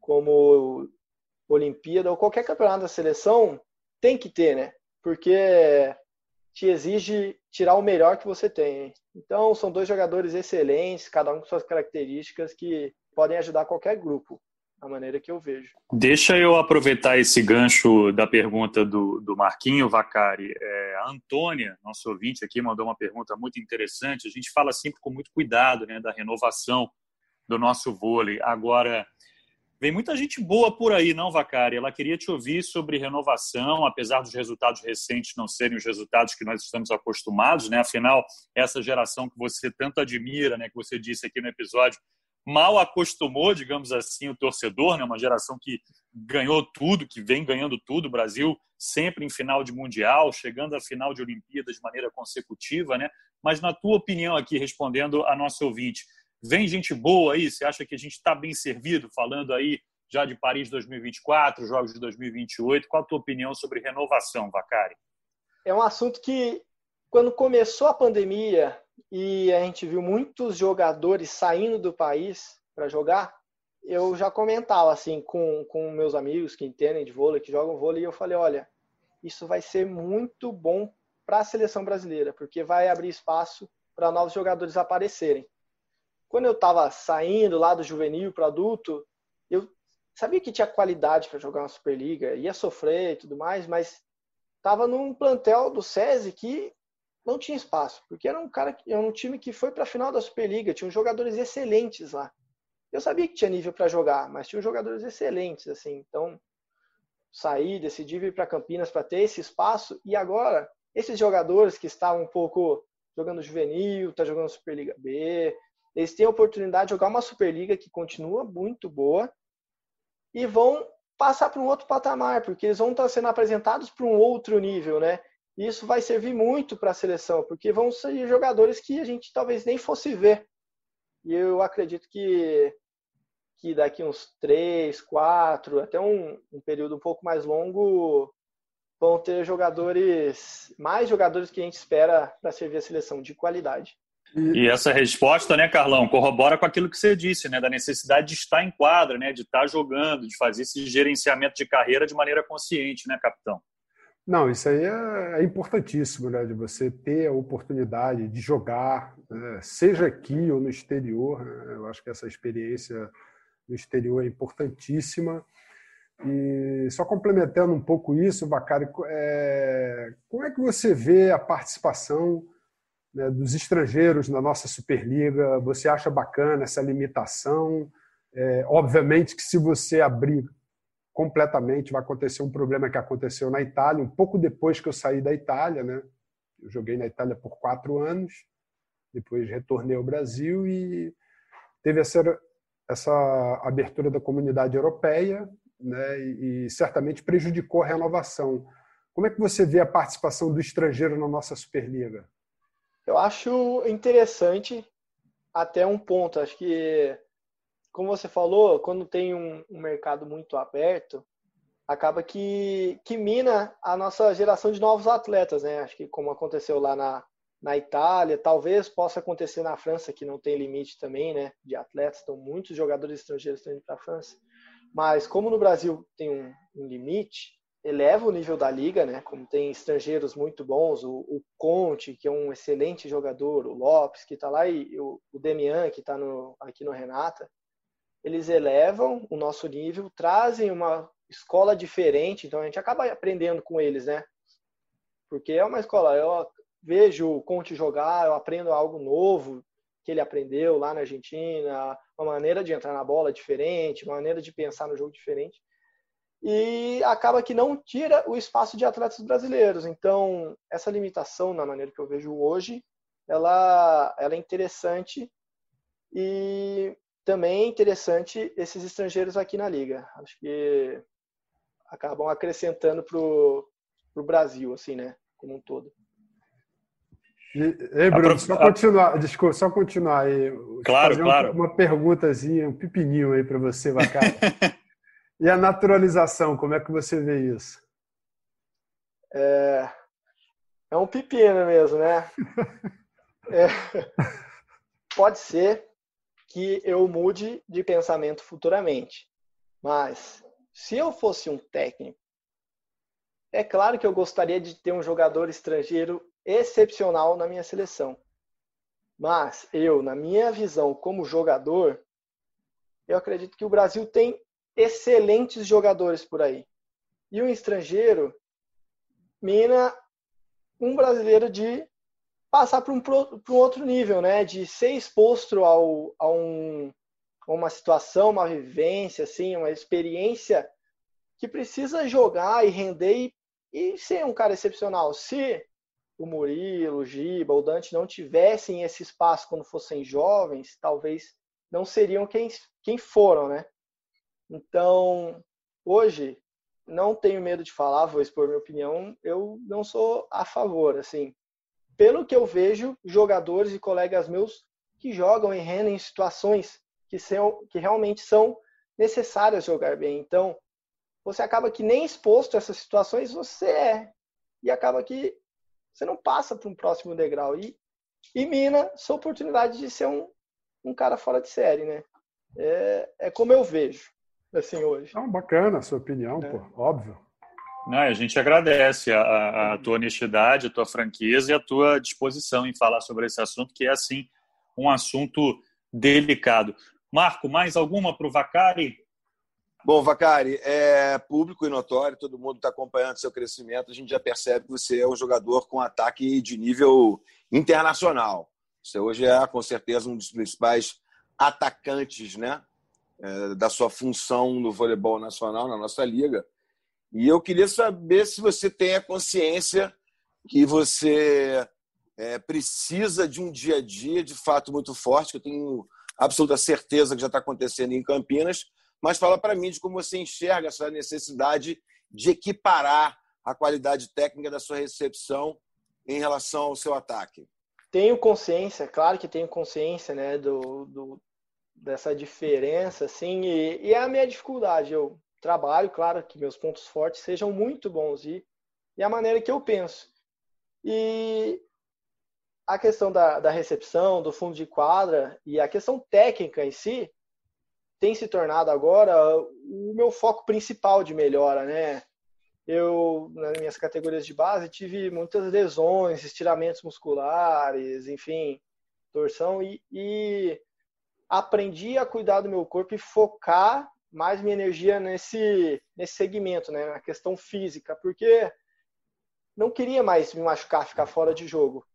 como Olimpíada ou qualquer campeonato da seleção, tem que ter, né? Porque te exige tirar o melhor que você tem. Então, são dois jogadores excelentes, cada um com suas características que podem ajudar qualquer grupo, da maneira que eu vejo. Deixa eu aproveitar esse gancho da pergunta do, do Marquinho Vacari. É, a Antônia, nosso ouvinte aqui, mandou uma pergunta muito interessante. A gente fala sempre com muito cuidado né, da renovação do nosso vôlei. Agora, vem muita gente boa por aí, não, Vacari? Ela queria te ouvir sobre renovação, apesar dos resultados recentes não serem os resultados que nós estamos acostumados, né? Afinal, essa geração que você tanto admira, né, que você disse aqui no episódio, mal acostumou, digamos assim, o torcedor, né? Uma geração que ganhou tudo, que vem ganhando tudo, o Brasil sempre em final de mundial, chegando à final de Olimpíadas de maneira consecutiva, né? Mas na tua opinião aqui, respondendo a nosso ouvinte, Vem gente boa aí? Você acha que a gente está bem servido falando aí já de Paris 2024, Jogos de 2028? Qual a tua opinião sobre renovação, Vacari? É um assunto que, quando começou a pandemia e a gente viu muitos jogadores saindo do país para jogar, eu já comentava assim com, com meus amigos que entendem de vôlei, que jogam vôlei, e eu falei, olha, isso vai ser muito bom para a seleção brasileira, porque vai abrir espaço para novos jogadores aparecerem. Quando eu estava saindo lá do juvenil para adulto, eu sabia que tinha qualidade para jogar uma Superliga, ia sofrer e tudo mais, mas estava num plantel do SESI que não tinha espaço, porque era um cara, era um time que foi para a final da Superliga, tinha jogadores excelentes lá. Eu sabia que tinha nível para jogar, mas tinha jogadores excelentes assim. Então, saí, decidi vir para Campinas para ter esse espaço e agora esses jogadores que estavam um pouco jogando juvenil, tá jogando Superliga B, eles têm a oportunidade de jogar uma Superliga que continua muito boa e vão passar para um outro patamar, porque eles vão estar sendo apresentados para um outro nível, né? E isso vai servir muito para a seleção, porque vão ser jogadores que a gente talvez nem fosse ver. E eu acredito que, que daqui uns três, quatro, até um, um período um pouco mais longo, vão ter jogadores, mais jogadores que a gente espera para servir a seleção de qualidade. E essa resposta, né, Carlão, corrobora com aquilo que você disse, né, da necessidade de estar em quadra, né, de estar jogando, de fazer esse gerenciamento de carreira de maneira consciente, né, capitão? Não, isso aí é, é importantíssimo, né, de você ter a oportunidade de jogar, né, seja aqui ou no exterior. Né, eu acho que essa experiência no exterior é importantíssima. E só complementando um pouco isso, Bacari, é, como é que você vê a participação né, dos estrangeiros na nossa Superliga? Você acha bacana essa limitação? É, obviamente que se você abrir completamente, vai acontecer um problema que aconteceu na Itália, um pouco depois que eu saí da Itália, né? Eu joguei na Itália por quatro anos, depois retornei ao Brasil e teve essa, essa abertura da comunidade europeia, né? E, e certamente prejudicou a renovação. Como é que você vê a participação do estrangeiro na nossa Superliga? Eu acho interessante até um ponto. Acho que, como você falou, quando tem um, um mercado muito aberto, acaba que, que mina a nossa geração de novos atletas, né? Acho que como aconteceu lá na, na Itália, talvez possa acontecer na França, que não tem limite também, né, de atletas, então muitos jogadores estrangeiros estão indo para a França. Mas como no Brasil tem um, um, limite, eleva o nível da liga, né? Como tem estrangeiros muito bons, o, o Conte, que é um excelente jogador, o Lopes, que está lá, e o, o Demian, que está aqui no Renata, eles elevam o nosso nível, trazem uma escola diferente, então a gente acaba aprendendo com eles, né? Porque é uma escola, eu vejo o Conte jogar, eu aprendo algo novo que ele aprendeu lá na Argentina, uma maneira de entrar na bola diferente, uma maneira de pensar no jogo diferente. E acaba que não tira o espaço de atletas brasileiros. Então, essa limitação, na maneira que eu vejo hoje, ela, ela é interessante e também é interessante esses estrangeiros aqui na liga. Acho que acabam acrescentando para o Brasil, assim, né? Como um todo. Ei, Bruno, só continuar, desculpa, só continuar aí. Claro, claro. Uma, uma perguntazinha, um pipininho aí para você, Vacari. e a naturalização, como é que você vê isso? É, é um pepino mesmo, né? é, pode ser que eu mude de pensamento futuramente, mas se eu fosse um técnico, é claro que eu gostaria de ter um jogador estrangeiro excepcional na minha seleção. Mas eu, na minha visão como jogador, eu acredito que o Brasil tem excelentes jogadores por aí. E um estrangeiro mina um brasileiro de passar para um, um, outro nível, né? De ser exposto ao, a, um, uma situação, uma vivência, assim, uma experiência que precisa jogar e render e, e ser um cara excepcional. Se o Murilo, o Giba, o Dante não tivessem esse espaço quando fossem jovens, talvez não seriam quem, quem foram, né? Então, hoje, não tenho medo de falar, vou expor minha opinião, eu não sou a favor, assim. Pelo que eu vejo, jogadores e colegas meus que jogam e rendem em situações que, são, que realmente são necessárias jogar bem. Então, você acaba que nem exposto a essas situações você é. E acaba que você não passa para um próximo degrau. E, e mina sua oportunidade de ser um, um cara fora de série, né? É, é como eu vejo, assim, hoje. Não, bacana a sua opinião, é. pô, óbvio. Não, a gente agradece a, a, tua honestidade, a tua franqueza e a tua disposição em falar sobre esse assunto, que é, assim, um assunto delicado. Marco, mais alguma para o Vacari? Bom, Vacari, é público e notório, todo mundo está acompanhando seu crescimento. A gente já percebe que você é um jogador com ataque de nível internacional. Você hoje é, com certeza, um dos principais atacantes né, é, da sua função no voleibol nacional, na nossa liga. E eu queria saber se você tem a consciência que você é, precisa de um dia a dia de fato muito forte, que eu tenho absoluta certeza que já está acontecendo em Campinas, mas fala para mim de como você enxerga essa necessidade de equiparar a qualidade técnica da sua recepção em relação ao seu ataque. Tenho consciência, claro que tenho consciência, né, do, do dessa diferença, assim, e, e, é a minha dificuldade. Eu trabalho, claro, que meus pontos fortes sejam muito bons e, e a maneira que eu penso. E a questão da, da recepção, do fundo de quadra e a questão técnica em si, tem se tornado agora o meu foco principal de melhora, né? Eu, nas minhas categorias de base, tive muitas lesões, estiramentos musculares, enfim, torção, e, e aprendi a cuidar do meu corpo e focar mais minha energia nesse, nesse segmento, né? Na questão física, porque não queria mais me machucar, ficar fora de jogo.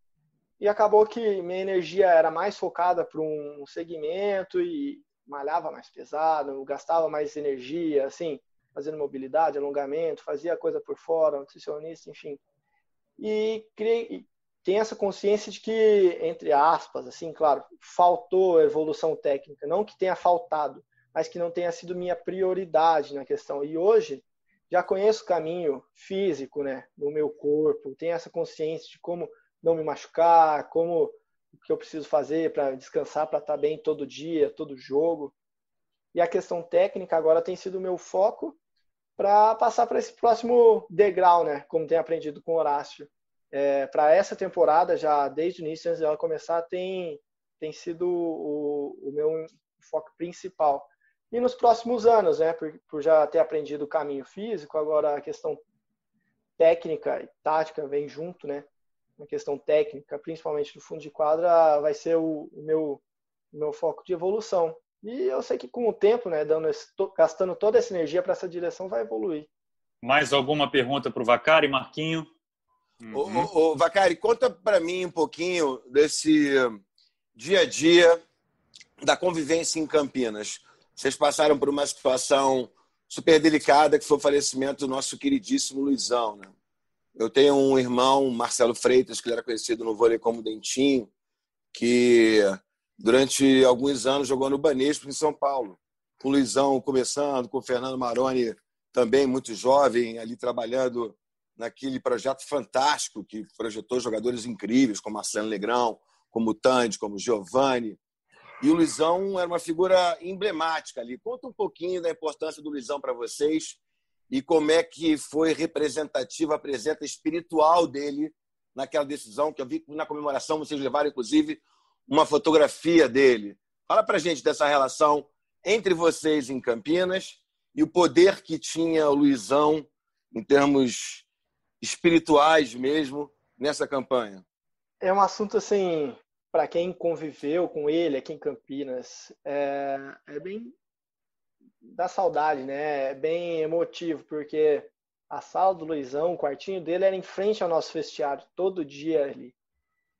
E acabou que minha energia era mais focada para um segmento e malhava mais pesado, gastava mais energia, assim, fazendo mobilidade, alongamento, fazia coisa por fora, nutricionista, enfim. E, criei, tem essa consciência de que, entre aspas, assim, claro, faltou evolução técnica, não que tenha faltado, mas que não tenha sido minha prioridade na questão. E hoje já conheço o caminho físico, né, do meu corpo, tenho essa consciência de como não me machucar, como o que eu preciso fazer para descansar, para estar tá bem todo dia, todo jogo. E a questão técnica agora tem sido o meu foco para passar para esse próximo degrau, né? Como tem aprendido com o Horácio. é, para essa temporada, já desde o início, antes dela começar, tem, tem sido o, o meu foco principal. E nos próximos anos, né, por, por já ter aprendido o caminho físico, agora a questão técnica e tática vem junto, né? Uma questão técnica, principalmente do fundo de quadra, vai ser o, o meu, o meu foco de evolução. E eu sei que com o tempo, né, dando esse, gastando toda essa energia para essa direção, vai evoluir. Mais alguma pergunta para o Vacari, Marquinho? Uhum. Ô, ô, Vacari, conta para mim um pouquinho desse dia a dia da convivência em Campinas. Vocês passaram por uma situação super delicada, que foi o falecimento do nosso queridíssimo Luizão. Né? Eu tenho um irmão, Marcelo Freitas, que era conhecido no vôlei como Dentinho, que durante alguns anos jogou no Banespa, em São Paulo. Com o Luizão começando, com o Fernando Maroni também muito jovem, ali trabalhando naquele projeto fantástico que projetou jogadores incríveis, como Marcelo Negrão, como Tandy, como Giovanni. E o Luizão era uma figura emblemática ali. Conta um pouquinho da importância do Luizão para vocês e como é que foi representativa a presença espiritual dele naquela decisão, que eu vi na comemoração vocês levaram, inclusive, uma fotografia dele. Fala para gente dessa relação entre vocês em Campinas e o poder que tinha o Luizão em termos espirituais mesmo nessa campanha? É um assunto assim, para quem conviveu com ele aqui em Campinas, é, é bem da saudade, né? É bem emotivo, porque a sala do Luizão, o quartinho dele era em frente ao nosso vestiário, todo dia ali.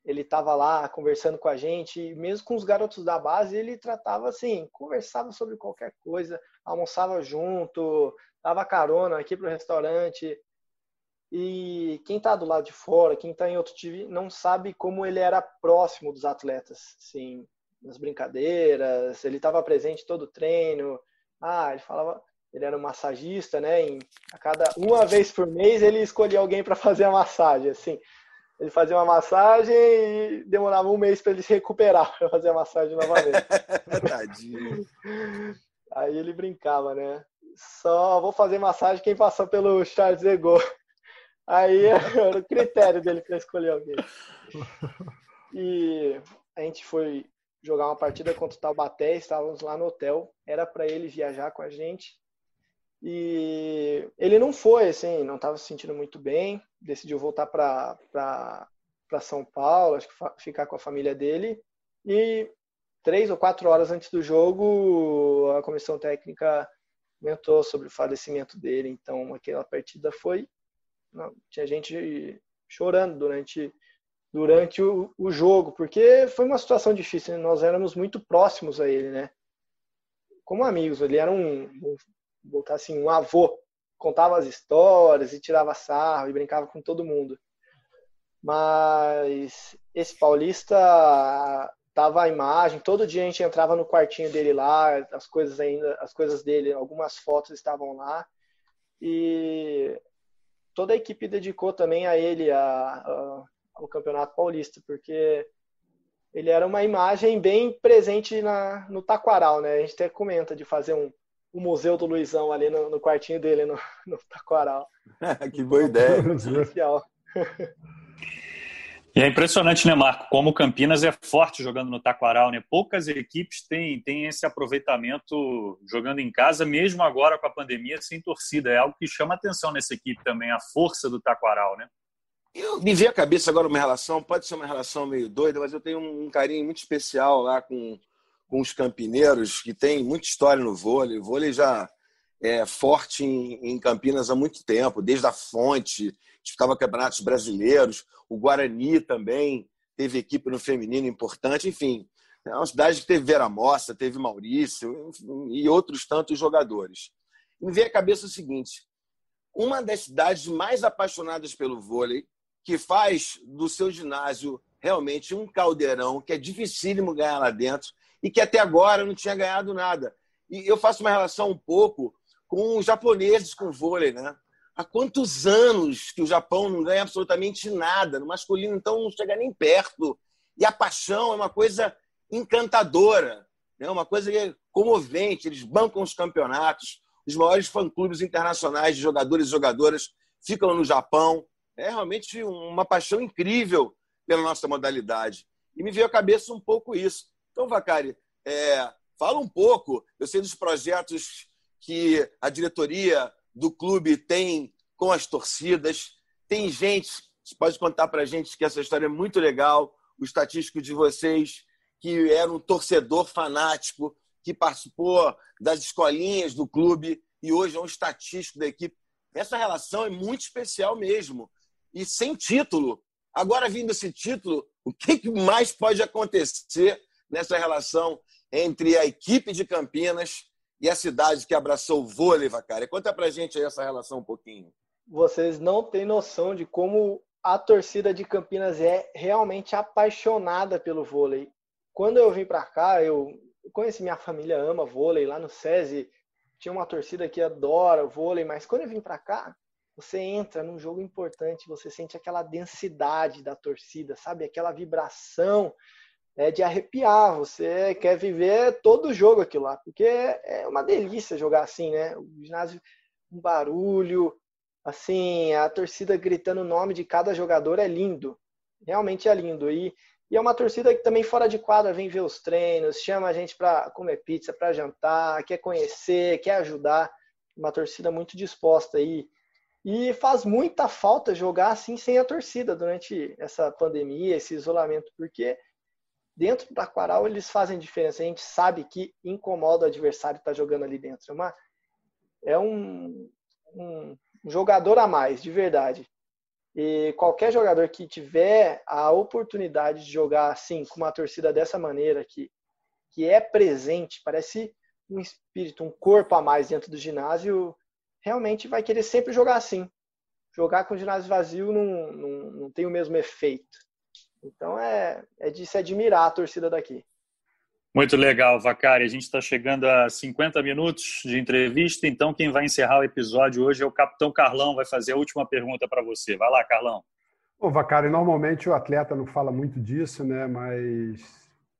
Ele estava lá conversando com a gente, mesmo com os garotos da base, ele tratava assim, conversava sobre qualquer coisa, almoçava junto, dava carona aqui para o restaurante. E quem está do lado de fora, quem está em outro time, não sabe como ele era próximo dos atletas, sim, nas brincadeiras, ele estava presente todo o treino. Ah, ele falava, ele era um massagista, né? Em, a cada uma vez por mês ele escolhia alguém para fazer a massagem, assim. Ele fazia uma massagem e demorava um mês para ele se recuperar para fazer a massagem novamente. Tadinho. Aí ele brincava, né? Só vou fazer massagem quem passou pelo Charles de Gaulle. Aí era o critério dele para escolher alguém. E a gente foi jogar uma partida contra o Taubaté, estávamos lá no hotel, era para ele viajar com a gente. E ele não foi, assim, não estava se sentindo muito bem, decidiu voltar para São Paulo, acho que ficar com a família dele. E três ou quatro horas antes do jogo, a comissão técnica comentou sobre o falecimento dele. Então, aquela partida foi não, tinha gente chorando durante, durante o, o, jogo, porque foi uma situação difícil. Né? Nós éramos muito próximos a ele, né? Como amigos. Ele era um, botar assim, um avô. Contava as histórias e tirava sarro e brincava com todo mundo. Mas esse paulista tava a imagem, todo dia a gente entrava no quartinho dele lá, as coisas ainda, as coisas dele, algumas fotos estavam lá. E toda a equipe dedicou também a ele a, a, ao Campeonato Paulista, porque ele era uma imagem bem presente na, no Taquaral, né? A gente até comenta de fazer um, um museu do Luizão ali no, no quartinho dele no, no Taquaral. que boa ideia. E é impressionante, né, Marco, como Campinas é forte jogando no Taquaral, né? Poucas equipes têm, têm esse aproveitamento jogando em casa, mesmo agora com a pandemia, sem torcida. É algo que chama atenção nessa equipe também, a força do Taquaral, né? Eu me vi a cabeça agora uma relação, pode ser uma relação meio doida, mas eu tenho um carinho muito especial lá com, com os campineiros, que tem muita história no vôlei. O vôlei já é forte em, em Campinas há muito tempo, desde a fonte, disputava campeonatos brasileiros, o Guarani também teve equipe no feminino importante, enfim. É uma cidade que teve Vera Mossa, teve Maurício e outros tantos jogadores. Me veio à cabeça o seguinte: uma das cidades mais apaixonadas pelo vôlei, que faz do seu ginásio realmente um caldeirão, que é dificílimo ganhar lá dentro e que até agora não tinha ganhado nada. E eu faço uma relação um pouco com os japoneses com vôlei, né? Há quantos anos que o Japão não ganha absolutamente nada? No masculino, então, não chega nem perto. E a paixão é uma coisa encantadora, né? uma coisa é comovente. Eles bancam os campeonatos. Os maiores fã-clubes internacionais de jogadores e jogadoras ficam no Japão. é realmente uma paixão incrível pela nossa modalidade. E me veio à cabeça um pouco isso. Então, Vacari, é, fala um pouco, eu sei dos projetos que a diretoria do clube tem com as torcidas. Tem gente, pode contar para gente que essa história é muito legal, o estatístico de vocês, que era um torcedor fanático, que participou das escolinhas do clube e hoje é um estatístico da equipe. Essa relação é muito especial mesmo. E sem título. Agora, vindo esse título, o que mais pode acontecer nessa relação entre a equipe de Campinas e a cidade que abraçou o vôlei, Vacari? Conta pra gente aí essa relação um pouquinho. Vocês não têm noção de como a torcida de Campinas é realmente apaixonada pelo vôlei. Quando eu vim para cá, eu conheci minha família ama vôlei lá no SESI, tinha uma torcida que adora vôlei, mas quando eu vim para cá, você entra num jogo importante, você sente aquela densidade da torcida, sabe? Aquela vibração é de arrepiar. Você quer viver todo o jogo aquilo lá, porque é uma delícia jogar assim, né? O ginásio, um barulho, assim, a torcida gritando o nome de cada jogador é lindo. Realmente é lindo. E, e é uma torcida que também fora de quadra vem ver os treinos, chama a gente para comer pizza, para jantar, quer conhecer, quer ajudar. Uma torcida muito disposta aí. E faz muita falta jogar assim sem a torcida durante essa pandemia, esse isolamento, porque dentro da Quaral eles fazem diferença. A gente sabe que incomoda o adversário estar tá jogando ali dentro. É, uma, é um, um, jogador a mais, de verdade. E qualquer jogador que tiver a oportunidade de jogar assim, com uma torcida dessa maneira, que, que é presente, parece um espírito, um corpo a mais dentro do ginásio, realmente vai querer sempre jogar assim. Jogar com o ginásio vazio não, não, não tem o mesmo efeito. Então é, é de se admirar a torcida daqui. Muito legal, Vacari. A gente está chegando a 50 minutos de entrevista, então quem vai encerrar o episódio hoje é o Capitão Carlão, vai fazer a última pergunta para você. Vai lá, Carlão. Bom, Vacari, normalmente o atleta não fala muito disso, né? Mas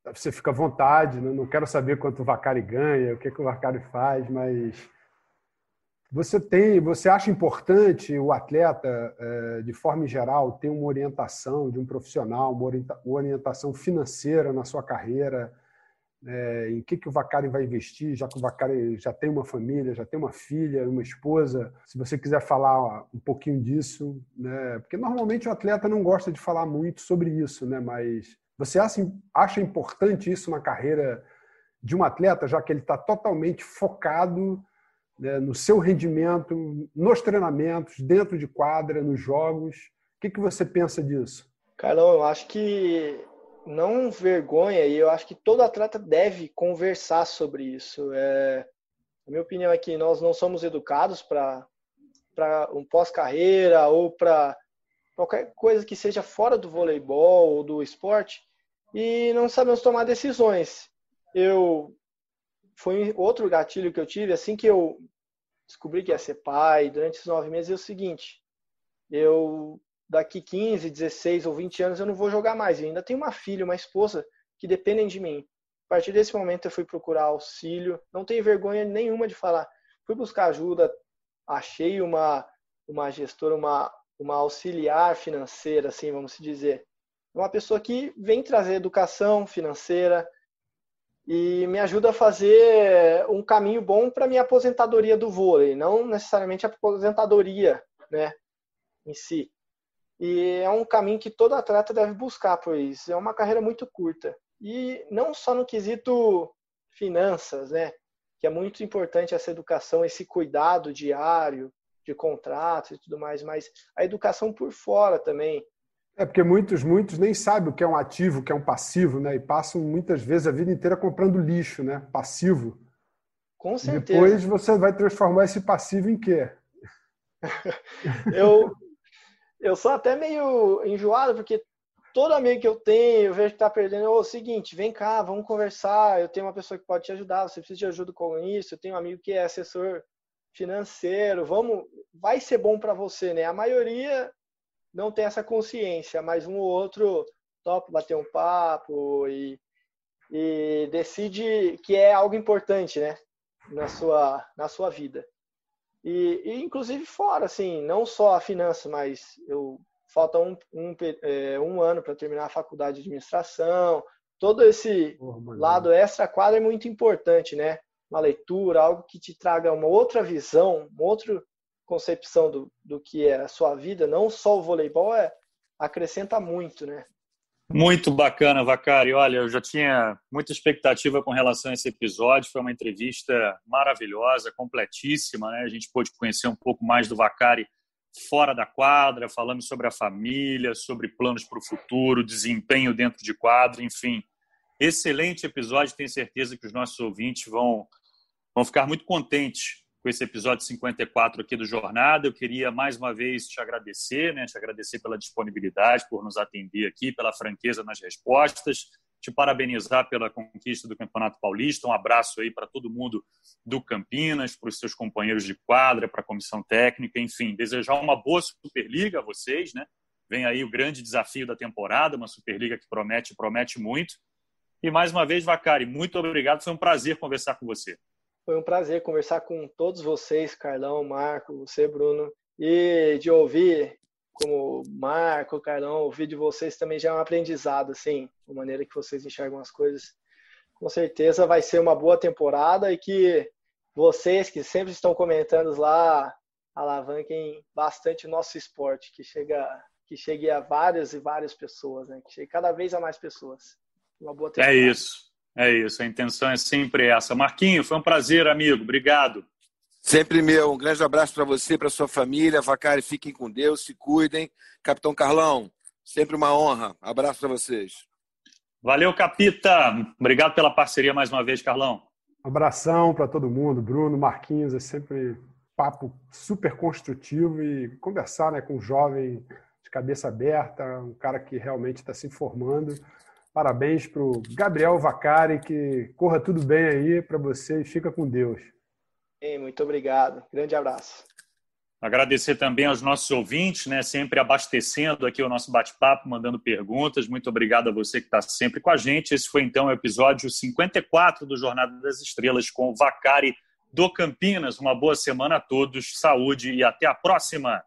você fica à vontade, né? não quero saber quanto o Vacari ganha, o que, que o Vacari faz, mas você tem, você acha importante o atleta, é, de forma geral, ter uma orientação de um profissional, uma orientação financeira na sua carreira? É, em que, que o Vacari vai investir, já que o Vacari já tem uma família, já tem uma filha, uma esposa. Se você quiser falar um pouquinho disso, né? porque normalmente o atleta não gosta de falar muito sobre isso, né? mas você acha, acha importante isso na carreira de um atleta, já que ele está totalmente focado né, no seu rendimento, nos treinamentos, dentro de quadra, nos jogos. O que, que você pensa disso? Carlão, eu acho que não vergonha e eu acho que todo atleta deve conversar sobre isso. É, a minha opinião é que nós não somos educados para um pós-carreira ou para qualquer coisa que seja fora do voleibol ou do esporte e não sabemos tomar decisões. Eu foi outro gatilho que eu tive assim que eu descobri que ia ser pai durante esses nove meses é o seguinte eu daqui 15, 16 ou 20 anos eu não vou jogar mais eu ainda tenho uma filha uma esposa que dependem de mim. A partir desse momento eu fui procurar auxílio não tenho vergonha nenhuma de falar. Fui buscar ajuda achei uma uma gestora uma uma auxiliar financeira assim vamos dizer. Uma pessoa que vem trazer educação financeira e me ajuda a fazer um caminho bom para minha aposentadoria do vôlei, não necessariamente a aposentadoria, né, em si. E é um caminho que todo atleta deve buscar, pois é uma carreira muito curta. E não só no quesito finanças, né, que é muito importante essa educação, esse cuidado diário de contratos e tudo mais, mas a educação por fora também, é porque muitos, muitos nem sabem o que é um ativo, o que é um passivo, né? E passam muitas vezes a vida inteira comprando lixo, né? Passivo. Com certeza. Depois você vai transformar esse passivo em quê? eu, eu sou até meio enjoado, porque todo amigo que eu tenho, eu vejo que tá perdendo, é o seguinte, vem cá, vamos conversar, eu tenho uma pessoa que pode te ajudar, você precisa de ajuda com isso, eu tenho um amigo que é assessor financeiro, vamos, vai ser bom para você, né? A maioria não tem essa consciência, mas um ou outro topa bater um papo e, e decide que é algo importante, né, na sua, na sua vida. E, e, inclusive fora, assim, não só a finança, mas eu falta um, um, é, um ano para terminar a faculdade de administração. Todo esse oh, lado extra-quadra é muito importante, né? Uma leitura, algo que te traga uma outra visão, uma outra concepção do, do que é a sua vida, não só o voleibol, é, acrescenta muito, né? Muito bacana, Vacari. Olha, eu já tinha muita expectativa com relação a esse episódio. Foi uma entrevista maravilhosa, completíssima. Né? A gente pôde conhecer um pouco mais do Vacari fora da quadra, falamos sobre a família, sobre planos para o futuro, desempenho dentro de quadra, enfim. Excelente episódio. Tenho certeza que os nossos ouvintes vão, vão ficar muito contentes com esse episódio 54 aqui do Jornada. Eu queria mais uma vez te agradecer, né? te agradecer pela disponibilidade, por nos atender aqui, pela franqueza nas respostas, te parabenizar pela conquista do Campeonato Paulista. Um abraço aí para todo mundo do Campinas, para os seus companheiros de quadra, para a comissão técnica, enfim, desejar uma boa Superliga a vocês, né? Vem aí o grande desafio da temporada, uma Superliga que promete, promete muito. E mais uma vez, Vacari, muito obrigado. Foi um prazer conversar com você. Foi um prazer conversar com todos vocês, Carlão, Marco, você, Bruno, e de ouvir como Marco, Carlão, ouvir de vocês também já é um aprendizado, assim, a maneira que vocês enxergam as coisas. Com certeza vai ser uma boa temporada e que vocês que sempre estão comentando lá alavanquem bastante o nosso esporte, que chega que chegue a várias e várias pessoas, né? Que chegue cada vez a mais pessoas. Uma boa é temporada. É isso. É isso, a intenção é sempre essa. Marquinho, foi um prazer, amigo. Obrigado. Sempre meu. Um grande abraço para você, para sua família. Vacari, fiquem com Deus, se cuidem. Capitão Carlão, sempre uma honra. Abraço para vocês. Valeu, Capita. Obrigado pela parceria mais uma vez, Carlão. abração para todo mundo. Bruno, Marquinhos, é sempre papo super construtivo e conversar né, com um jovem de cabeça aberta, um cara que realmente está se informando. Parabéns para o Gabriel Vacari, que corra tudo bem aí para você e fica com Deus. Muito obrigado. Grande abraço. Agradecer também aos nossos ouvintes, né? Sempre abastecendo aqui o nosso bate-papo, mandando perguntas. Muito obrigado a você que está sempre com a gente. Esse foi então o episódio 54 do Jornada das Estrelas com o Vacari do Campinas. Uma boa semana a todos, saúde e até a próxima.